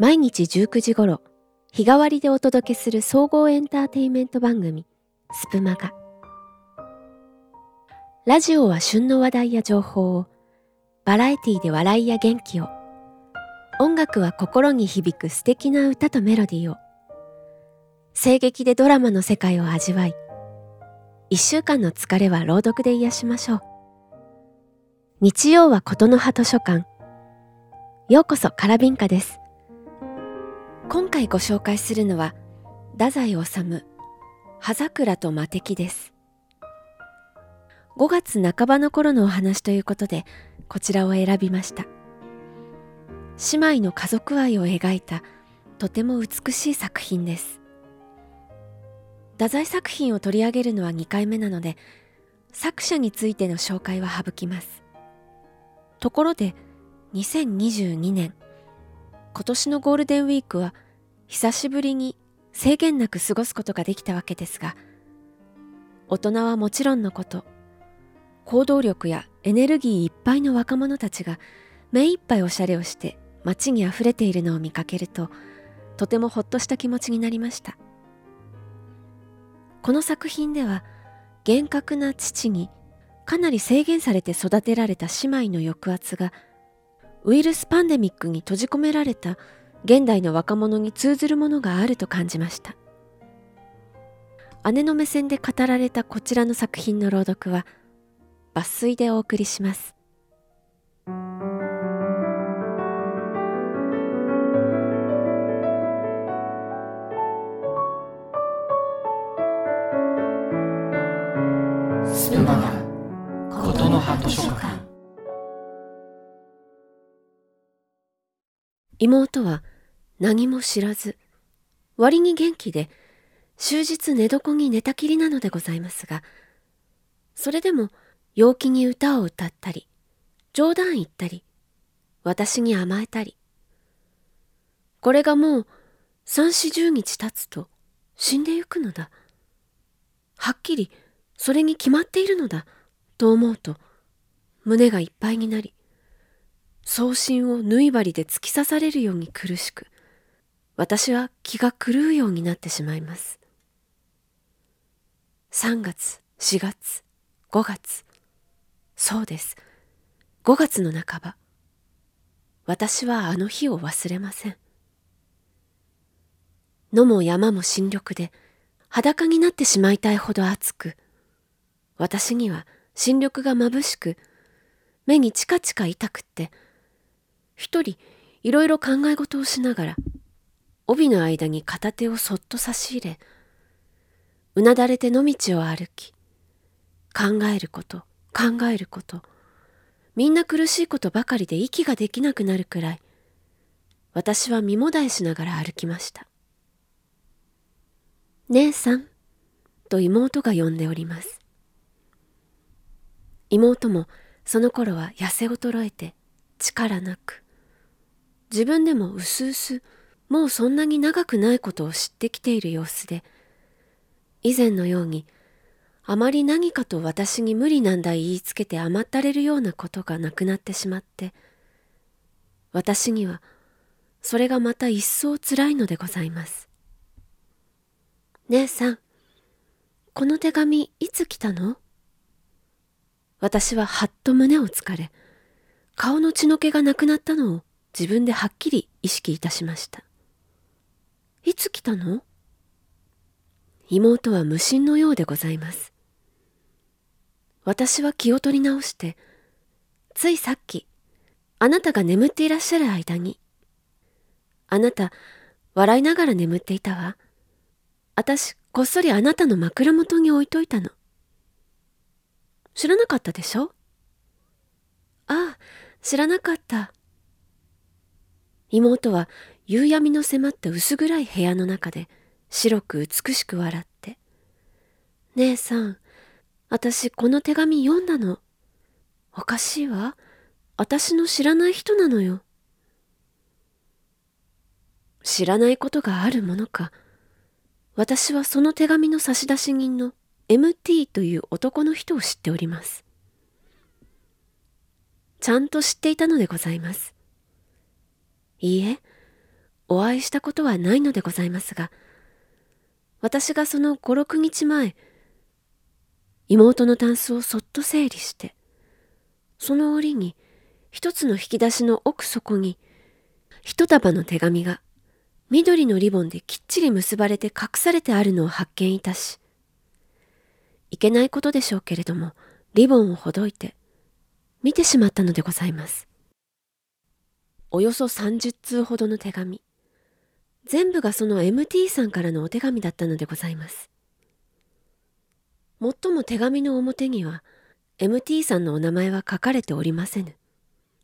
毎日19時頃、日替わりでお届けする総合エンターテインメント番組、スプマガ。ラジオは旬の話題や情報を、バラエティで笑いや元気を、音楽は心に響く素敵な歌とメロディーを、声劇でドラマの世界を味わい、一週間の疲れは朗読で癒しましょう。日曜は琴の葉図書館。ようこそカラビンカです。今回ご紹介するのは、太宰治、葉桜と魔敵です。5月半ばの頃のお話ということで、こちらを選びました。姉妹の家族愛を描いた、とても美しい作品です。太宰作品を取り上げるのは2回目なので作者についての紹介は省きますところで2022年今年のゴールデンウィークは久しぶりに制限なく過ごすことができたわけですが大人はもちろんのこと行動力やエネルギーいっぱいの若者たちが目いっぱいおしゃれをして街にあふれているのを見かけるととてもほっとした気持ちになりました。この作品では厳格な父にかなり制限されて育てられた姉妹の抑圧がウイルスパンデミックに閉じ込められた現代の若者に通ずるものがあると感じました。姉の目線で語られたこちらの作品の朗読は抜粋でお送りします。妹は何も知らず、割に元気で、終日寝床に寝たきりなのでございますが、それでも陽気に歌を歌ったり、冗談言ったり、私に甘えたり。これがもう三四十日経つと死んでゆくのだ。はっきりそれに決まっているのだ、と思うと、胸がいっぱいになり、送信を縫い針で突き刺されるように苦しく、私は気が狂うようになってしまいます。3月、4月、5月。そうです。5月の半ば。私はあの日を忘れません。野も山も新緑で裸になってしまいたいほど暑く、私には新緑が眩しく、目にチカチカ痛くって、一人いろいろ考え事をしながら帯の間に片手をそっと差し入れうなだれて野道を歩き考えること考えることみんな苦しいことばかりで息ができなくなるくらい私は身もだえしながら歩きました。姉さんと妹が呼んでおります。妹もその頃は痩せ衰えて力なく自分でもうすうすもうそんなに長くないことを知ってきている様子で以前のようにあまり何かと私に無理難題言いつけて甘ったれるようなことがなくなってしまって私にはそれがまた一層つらいのでございます姉さんこの手紙いつ来たの？私ははっと胸をつかれ顔の血の気がなくなったのを自分ではっきり意識いたしました。いつ来たの？妹は無心のようでございます。私は気を取り直して、ついさっき、あなたが眠っていらっしゃる間に、あなた、笑いながら眠っていたわ。あたし、こっそりあなたの枕元に置いといたの。知らなかったでしょ？ああ、知らなかった。妹は夕闇の迫った薄暗い部屋の中で白く美しく笑って。姉さん、私この手紙読んだの。おかしいわ。私の知らない人なのよ。知らないことがあるものか。私はその手紙の差出人の MT という男の人を知っております。ちゃんと知っていたのでございます。いいえ、お会いしたことはないのでございますが、私がその五六日前、妹のタンスをそっと整理して、その折に一つの引き出しの奥底に一束の手紙が緑のリボンできっちり結ばれて隠されてあるのを発見いたし、いけないことでしょうけれども、リボンをほどいて、見てしまったのでございます。およそ30通ほどの手紙。全部がその MT さんからのお手紙だったのでございます。もっとも手紙の表には、MT さんのお名前は書かれておりませぬ。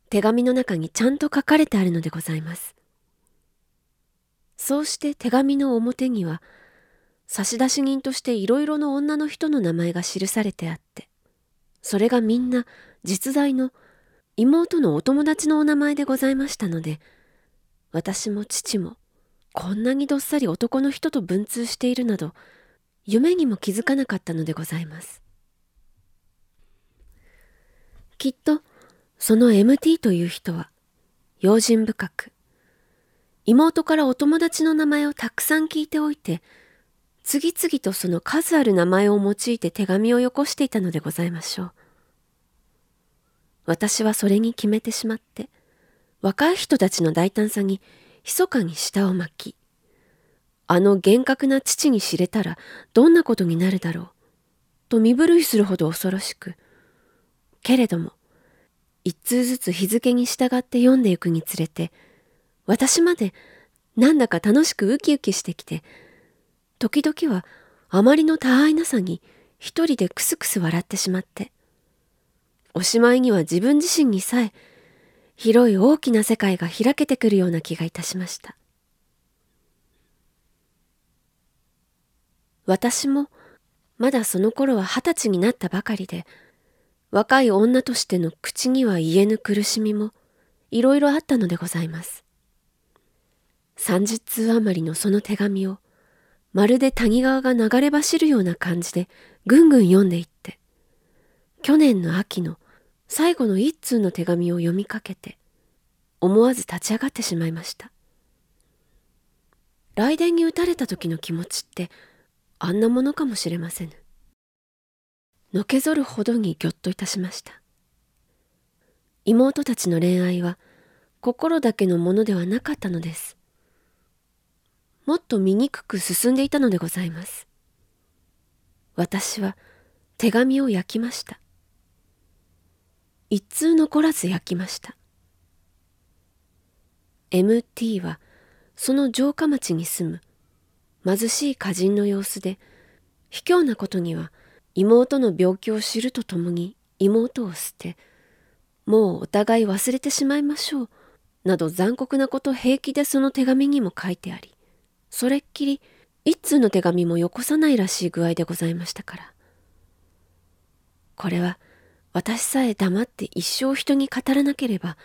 手紙の中にちゃんと書かれてあるのでございます。そうして手紙の表には、差出人としていろいろの女の人の名前が記されてあって、それがみんな実在の妹のお友達のお名前でございましたので、私も父もこんなにどっさり男の人と文通しているなど、夢にも気づかなかったのでございます。きっと、その MT という人は、用心深く、妹からお友達の名前をたくさん聞いておいて、次々とその数ある名前を用いて手紙をよこしていたのでございましょう。私はそれに決めてしまって、若い人たちの大胆さに密かに舌を巻き、あの厳格な父に知れたらどんなことになるだろう、と身震いするほど恐ろしく、けれども、一通ずつ日付に従って読んでいくにつれて、私までなんだか楽しくウキウキしてきて、時々はあまりの他愛なさに一人でクスクス笑ってしまって、おしまいには自分自身にさえ広い大きな世界が開けてくるような気がいたしました。私もまだその頃は二十歳になったばかりで、若い女としての口には言えぬ苦しみもいろいろあったのでございます。三十通余りのその手紙をまるで谷川が流れ走るような感じでぐんぐん読んでいって、去年の秋の最後の一通の手紙を読みかけて、思わず立ち上がってしまいました。雷電に打たれた時の気持ちってあんなものかもしれませぬ。のけぞるほどにぎょっといたしました。妹たちの恋愛は心だけのものではなかったのです。もっと醜く進んでいたのでございます。私は手紙を焼きました。一通残らず焼きました。MT はその城下町に住む貧しい歌人の様子で卑怯なことには妹の病気を知るとともに妹を捨てもうお互い忘れてしまいましょうなど残酷なこと平気でその手紙にも書いてありそれっきり一通の手紙もよこさないらしい具合でございましたから。これは私さえ黙って一生人に語らなければ、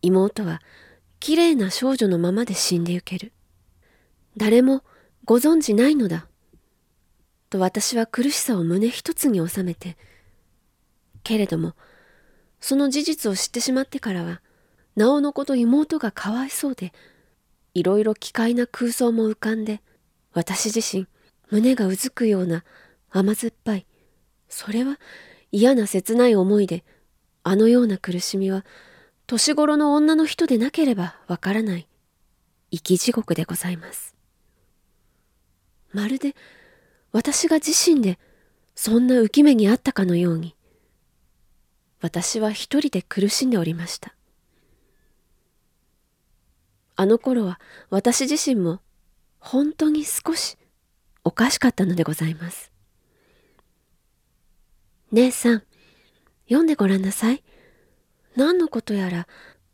妹は綺麗な少女のままで死んでゆける。誰もご存じないのだ。と私は苦しさを胸一つに収めて、けれども、その事実を知ってしまってからは、なおのこと妹がかわいそうで、いろいろ奇怪な空想も浮かんで、私自身、胸がうずくような甘酸っぱい、それは嫌な切ない思いで、あのような苦しみは、年頃の女の人でなければわからない、生き地獄でございます。まるで、私が自身で、そんな浮き目にあったかのように、私は一人で苦しんでおりました。あの頃は私自身も本当に少しおかしかったのでございます。姉さん、読んでごらんなさい。何のことやら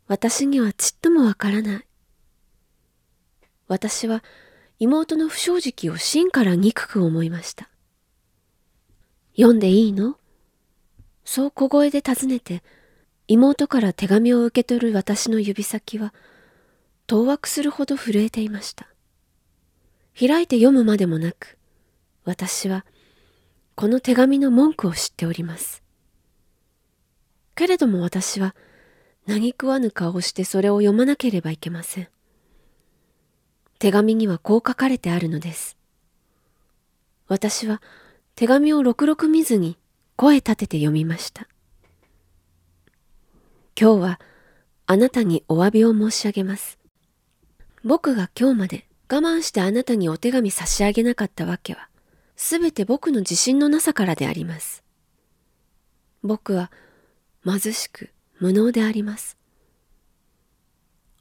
私にはちっともわからない。私は妹の不正直を真から憎く思いました。読んでいいの？そう小声で尋ねて妹から手紙を受け取る私の指先は当惑するほど震えていました。開いて読むまでもなく、私はこの手紙の文句を知っております。けれども私は何食わぬ顔をしてそれを読まなければいけません。手紙にはこう書かれてあるのです。私は手紙をろくろく見ずに声立てて読みました。今日はあなたにお詫びを申し上げます。僕が今日まで我慢してあなたにお手紙差し上げなかったわけは、すべて僕の自信のなさからであります。僕は貧しく無能であります。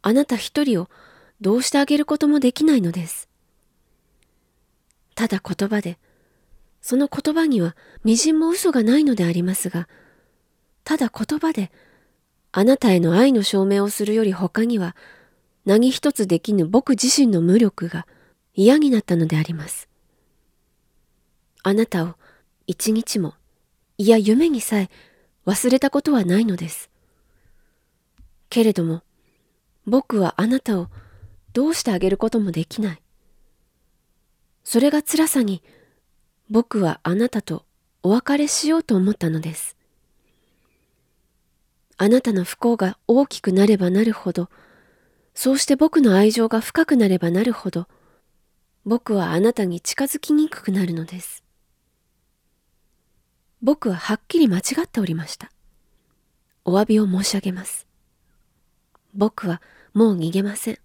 あなた一人をどうしてあげることもできないのです。ただ言葉で、その言葉には微塵も嘘がないのでありますが、ただ言葉で、あなたへの愛の証明をするより他には、何一つできぬ僕自身の無力が嫌になったのであります。あなたを一日も、いや夢にさえ忘れたことはないのです。けれども、僕はあなたをどうしてあげることもできない。それが辛さに、僕はあなたとお別れしようと思ったのです。あなたの不幸が大きくなればなるほど、そうして僕の愛情が深くなればなるほど、僕はあなたに近づきにくくなるのです。僕ははっきり間違っておりました。お詫びを申し上げます。僕はもう逃げません。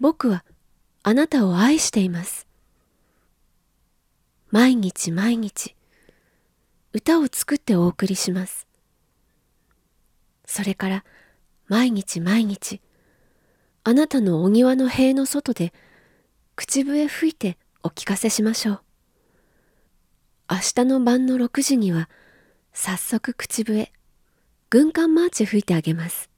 僕はあなたを愛しています。毎日毎日歌を作ってお送りします。それから毎日毎日あなたのお庭の塀の外で口笛吹いてお聞かせしましょう。明日の晩の6時には早速口笛、軍艦マーチ吹いてあげます。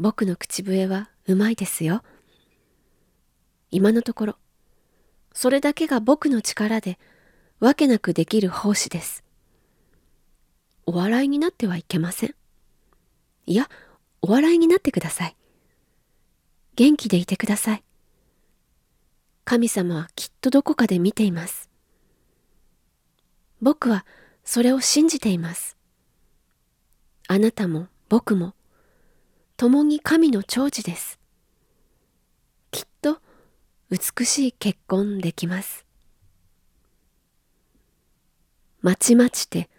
僕の口笛はうまいですよ。今のところ、それだけが僕の力でわけなくできる奉仕です。お笑いになってはいけません。いや、お笑いになってください。元気でいてください。神様はきっとどこかで見ています。僕はそれを信じています。あなたも僕も共に神の長寿です。きっと美しい結婚できます。まちまちて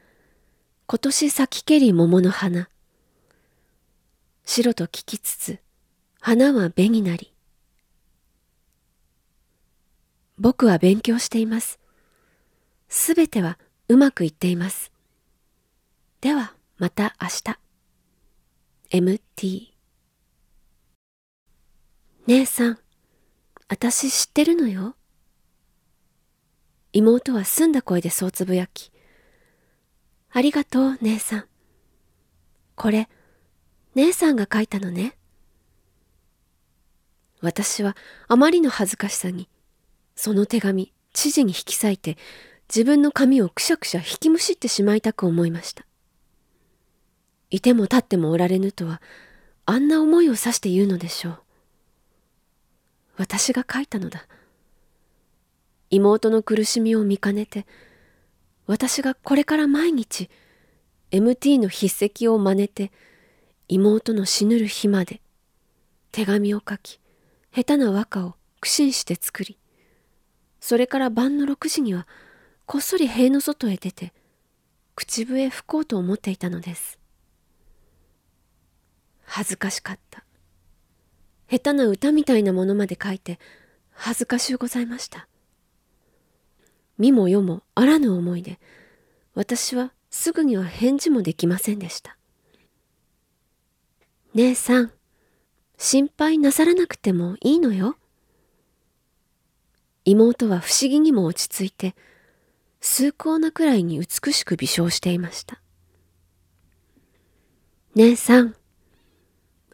今年咲きけり桃の花。白と聞きつつ花は紅になり。僕は勉強しています。すべてはうまくいっています。ではまた明日。MT 姉さん、あたし知ってるのよ。妹は澄んだ声でそうつぶやき。ありがとう、姉さん。これ、姉さんが書いたのね。私はあまりの恥ずかしさに、その手紙、知事に引き裂いて、自分の髪をくしゃくしゃ引きむしってしまいたく思いました。いても立ってもおられぬとは、あんな思いをさして言うのでしょう。私が書いたのだ。妹の苦しみを見かねて、私がこれから毎日、MT の筆跡を真似て、妹の死ぬる日まで、手紙を書き、下手な和歌を苦心して作り、それから晩の6時には、こっそり塀の外へ出て、口笛吹こうと思っていたのです。恥ずかしかった。下手な歌みたいなものまで書いて恥ずかしゅうございました。見も世もあらぬ思いで私はすぐには返事もできませんでした。姉さん、心配なさらなくてもいいのよ。妹は不思議にも落ち着いて、崇高なくらいに美しく微笑していました。姉さん、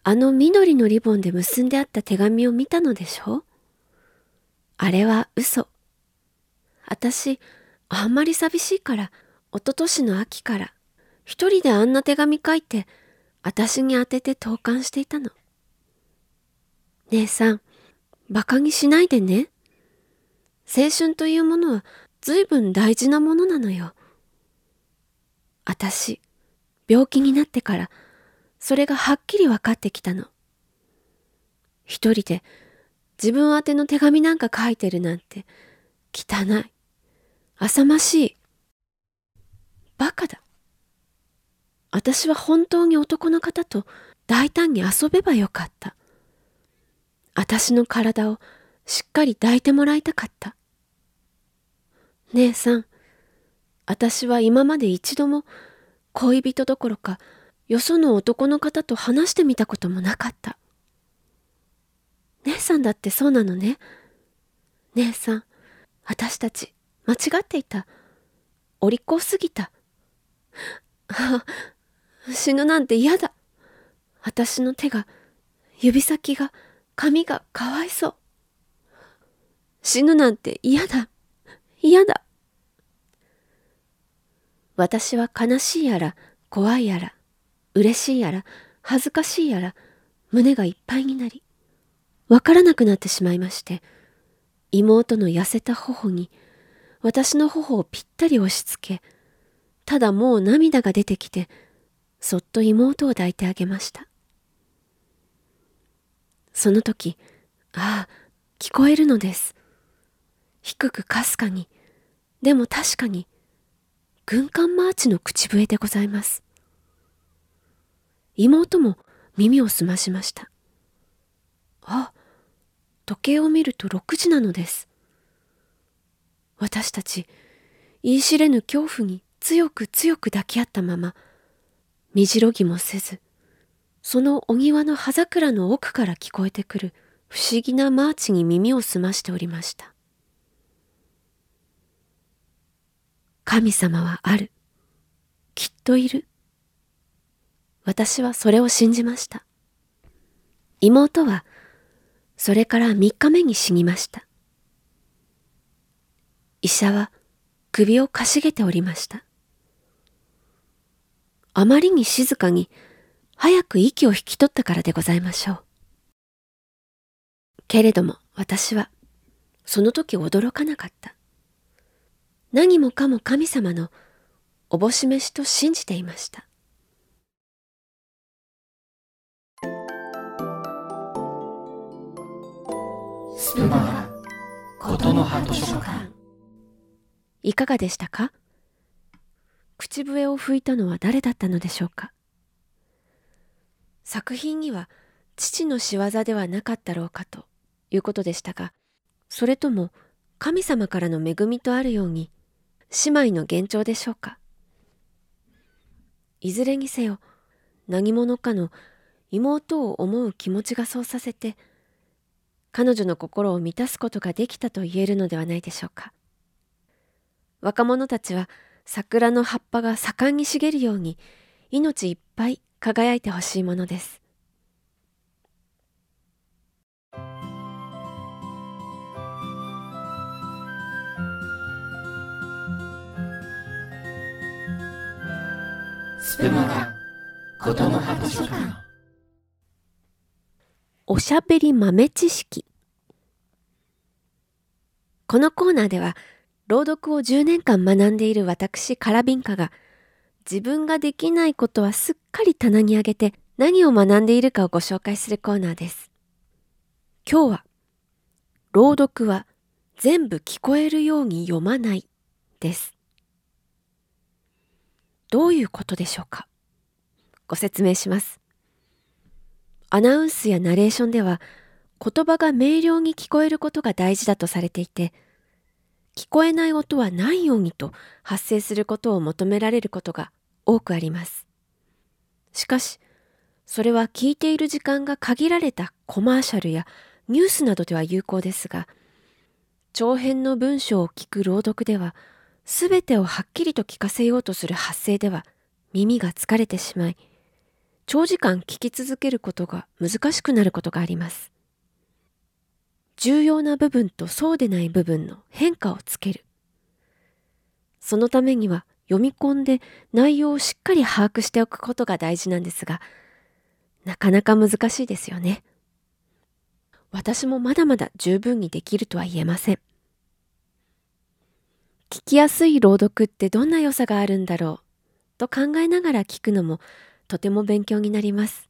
あの緑のリボンで結んであった手紙を見たのでしょあれは嘘。あたし、あんまり寂しいから、おととしの秋から、一人であんな手紙書いて、あたしに当てて投函していたの。姉さん、馬鹿にしないでね。青春というものは随分大事なものなのよ。あたし、病気になってから、それがはっきり分かってきたの。一人で自分宛ての手紙なんか書いてるなんて汚い。浅ましい。バカだ。私は本当に男の方と大胆に遊べばよかった。私の体をしっかり抱いてもらいたかった。姉さん、私は今まで一度も恋人どころかよその男の方と話してみたこともなかった。姉さんだってそうなのね。姉さん、私たち間違っていた。お利口すぎた。あ、死ぬなんて嫌だ。私の手が、指先が、髪がかわいそう。死ぬなんて嫌だ。嫌だ。私は悲しいやら、怖いやら、嬉しいやら、恥ずかしいやら、胸がいっぱいになり、わからなくなってしまいまして、妹の痩せた頬に、私の頬をぴったり押し付け、ただもう涙が出てきて、そっと妹を抱いてあげました。その時、ああ、聞こえるのです。低くかすかに、でも確かに、軍艦マーチの口笛でございます。妹も耳を澄ましました。あ、時計を見ると6時なのです。私たち、言い知れぬ恐怖に強く強く抱き合ったまま、みじろぎもせず、そのお庭の葉桜の奥から聞こえてくる不思議なマーチに耳を澄ましておりました。神様はある。きっといる。私はそれを信じました。妹は、それから三日目に死にました。医者は首をかしげておりました。あまりに静かに早く息を引き取ったからでございましょう。けれども私はその時驚かなかった。何もかも神様のおぼし飯と信じていました。スプマガことの葉図書館。いかがでしたか？口笛を吹いたのは誰だったのでしょうか？作品には父の仕業ではなかったろうかということでしたがそれとも神様からの恵みとあるように姉妹の幻聴でしょうか？いずれにせよ何者かの妹を思う気持ちがそうさせて彼女の心を満たすことができたと言えるのではないでしょうか若者たちは桜の葉っぱが盛んに茂るように命いっぱい輝いてほしいものです。スプマガことの葉図書館おしゃべり豆知識このコーナーでは朗読を10年間学んでいる私カラビンカが自分ができないことはすっかり棚に上げて何を学んでいるかをご紹介するコーナーです。今日は朗読は全部聞こえるように読まないです。どういうことでしょうか？ご説明します。アナウンスやナレーションでは言葉が明瞭に聞こえることが大事だとされていて聞こえない音はないようにと発生することを求められることが多くあります。しかし、それは聞いている時間が限られたコマーシャルやニュースなどでは有効ですが、長編の文章を聞く朗読では、すべてをはっきりと聞かせようとする発声では耳が疲れてしまい、長時間聞き続けることが難しくなることがあります。重要な部分とそうでない部分の変化をつける。そのためには読み込んで内容をしっかり把握しておくことが大事なんですが、なかなか難しいですよね。私もまだまだ十分にできるとは言えません。聞きやすい朗読ってどんな良さがあるんだろう？と考えながら聞くのもとても勉強になります。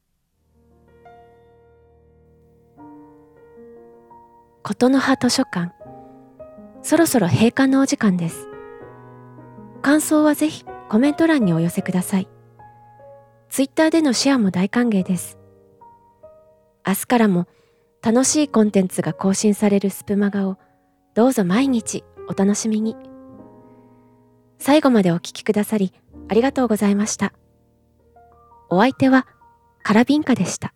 琴の葉図書館。そろそろ閉館のお時間です。感想はぜひコメント欄にお寄せください。ツイッターでのシェアも大歓迎です。明日からも楽しいコンテンツが更新されるスプマガをどうぞ毎日お楽しみに。最後までお聴きくださりありがとうございました。お相手はカラビンカでした。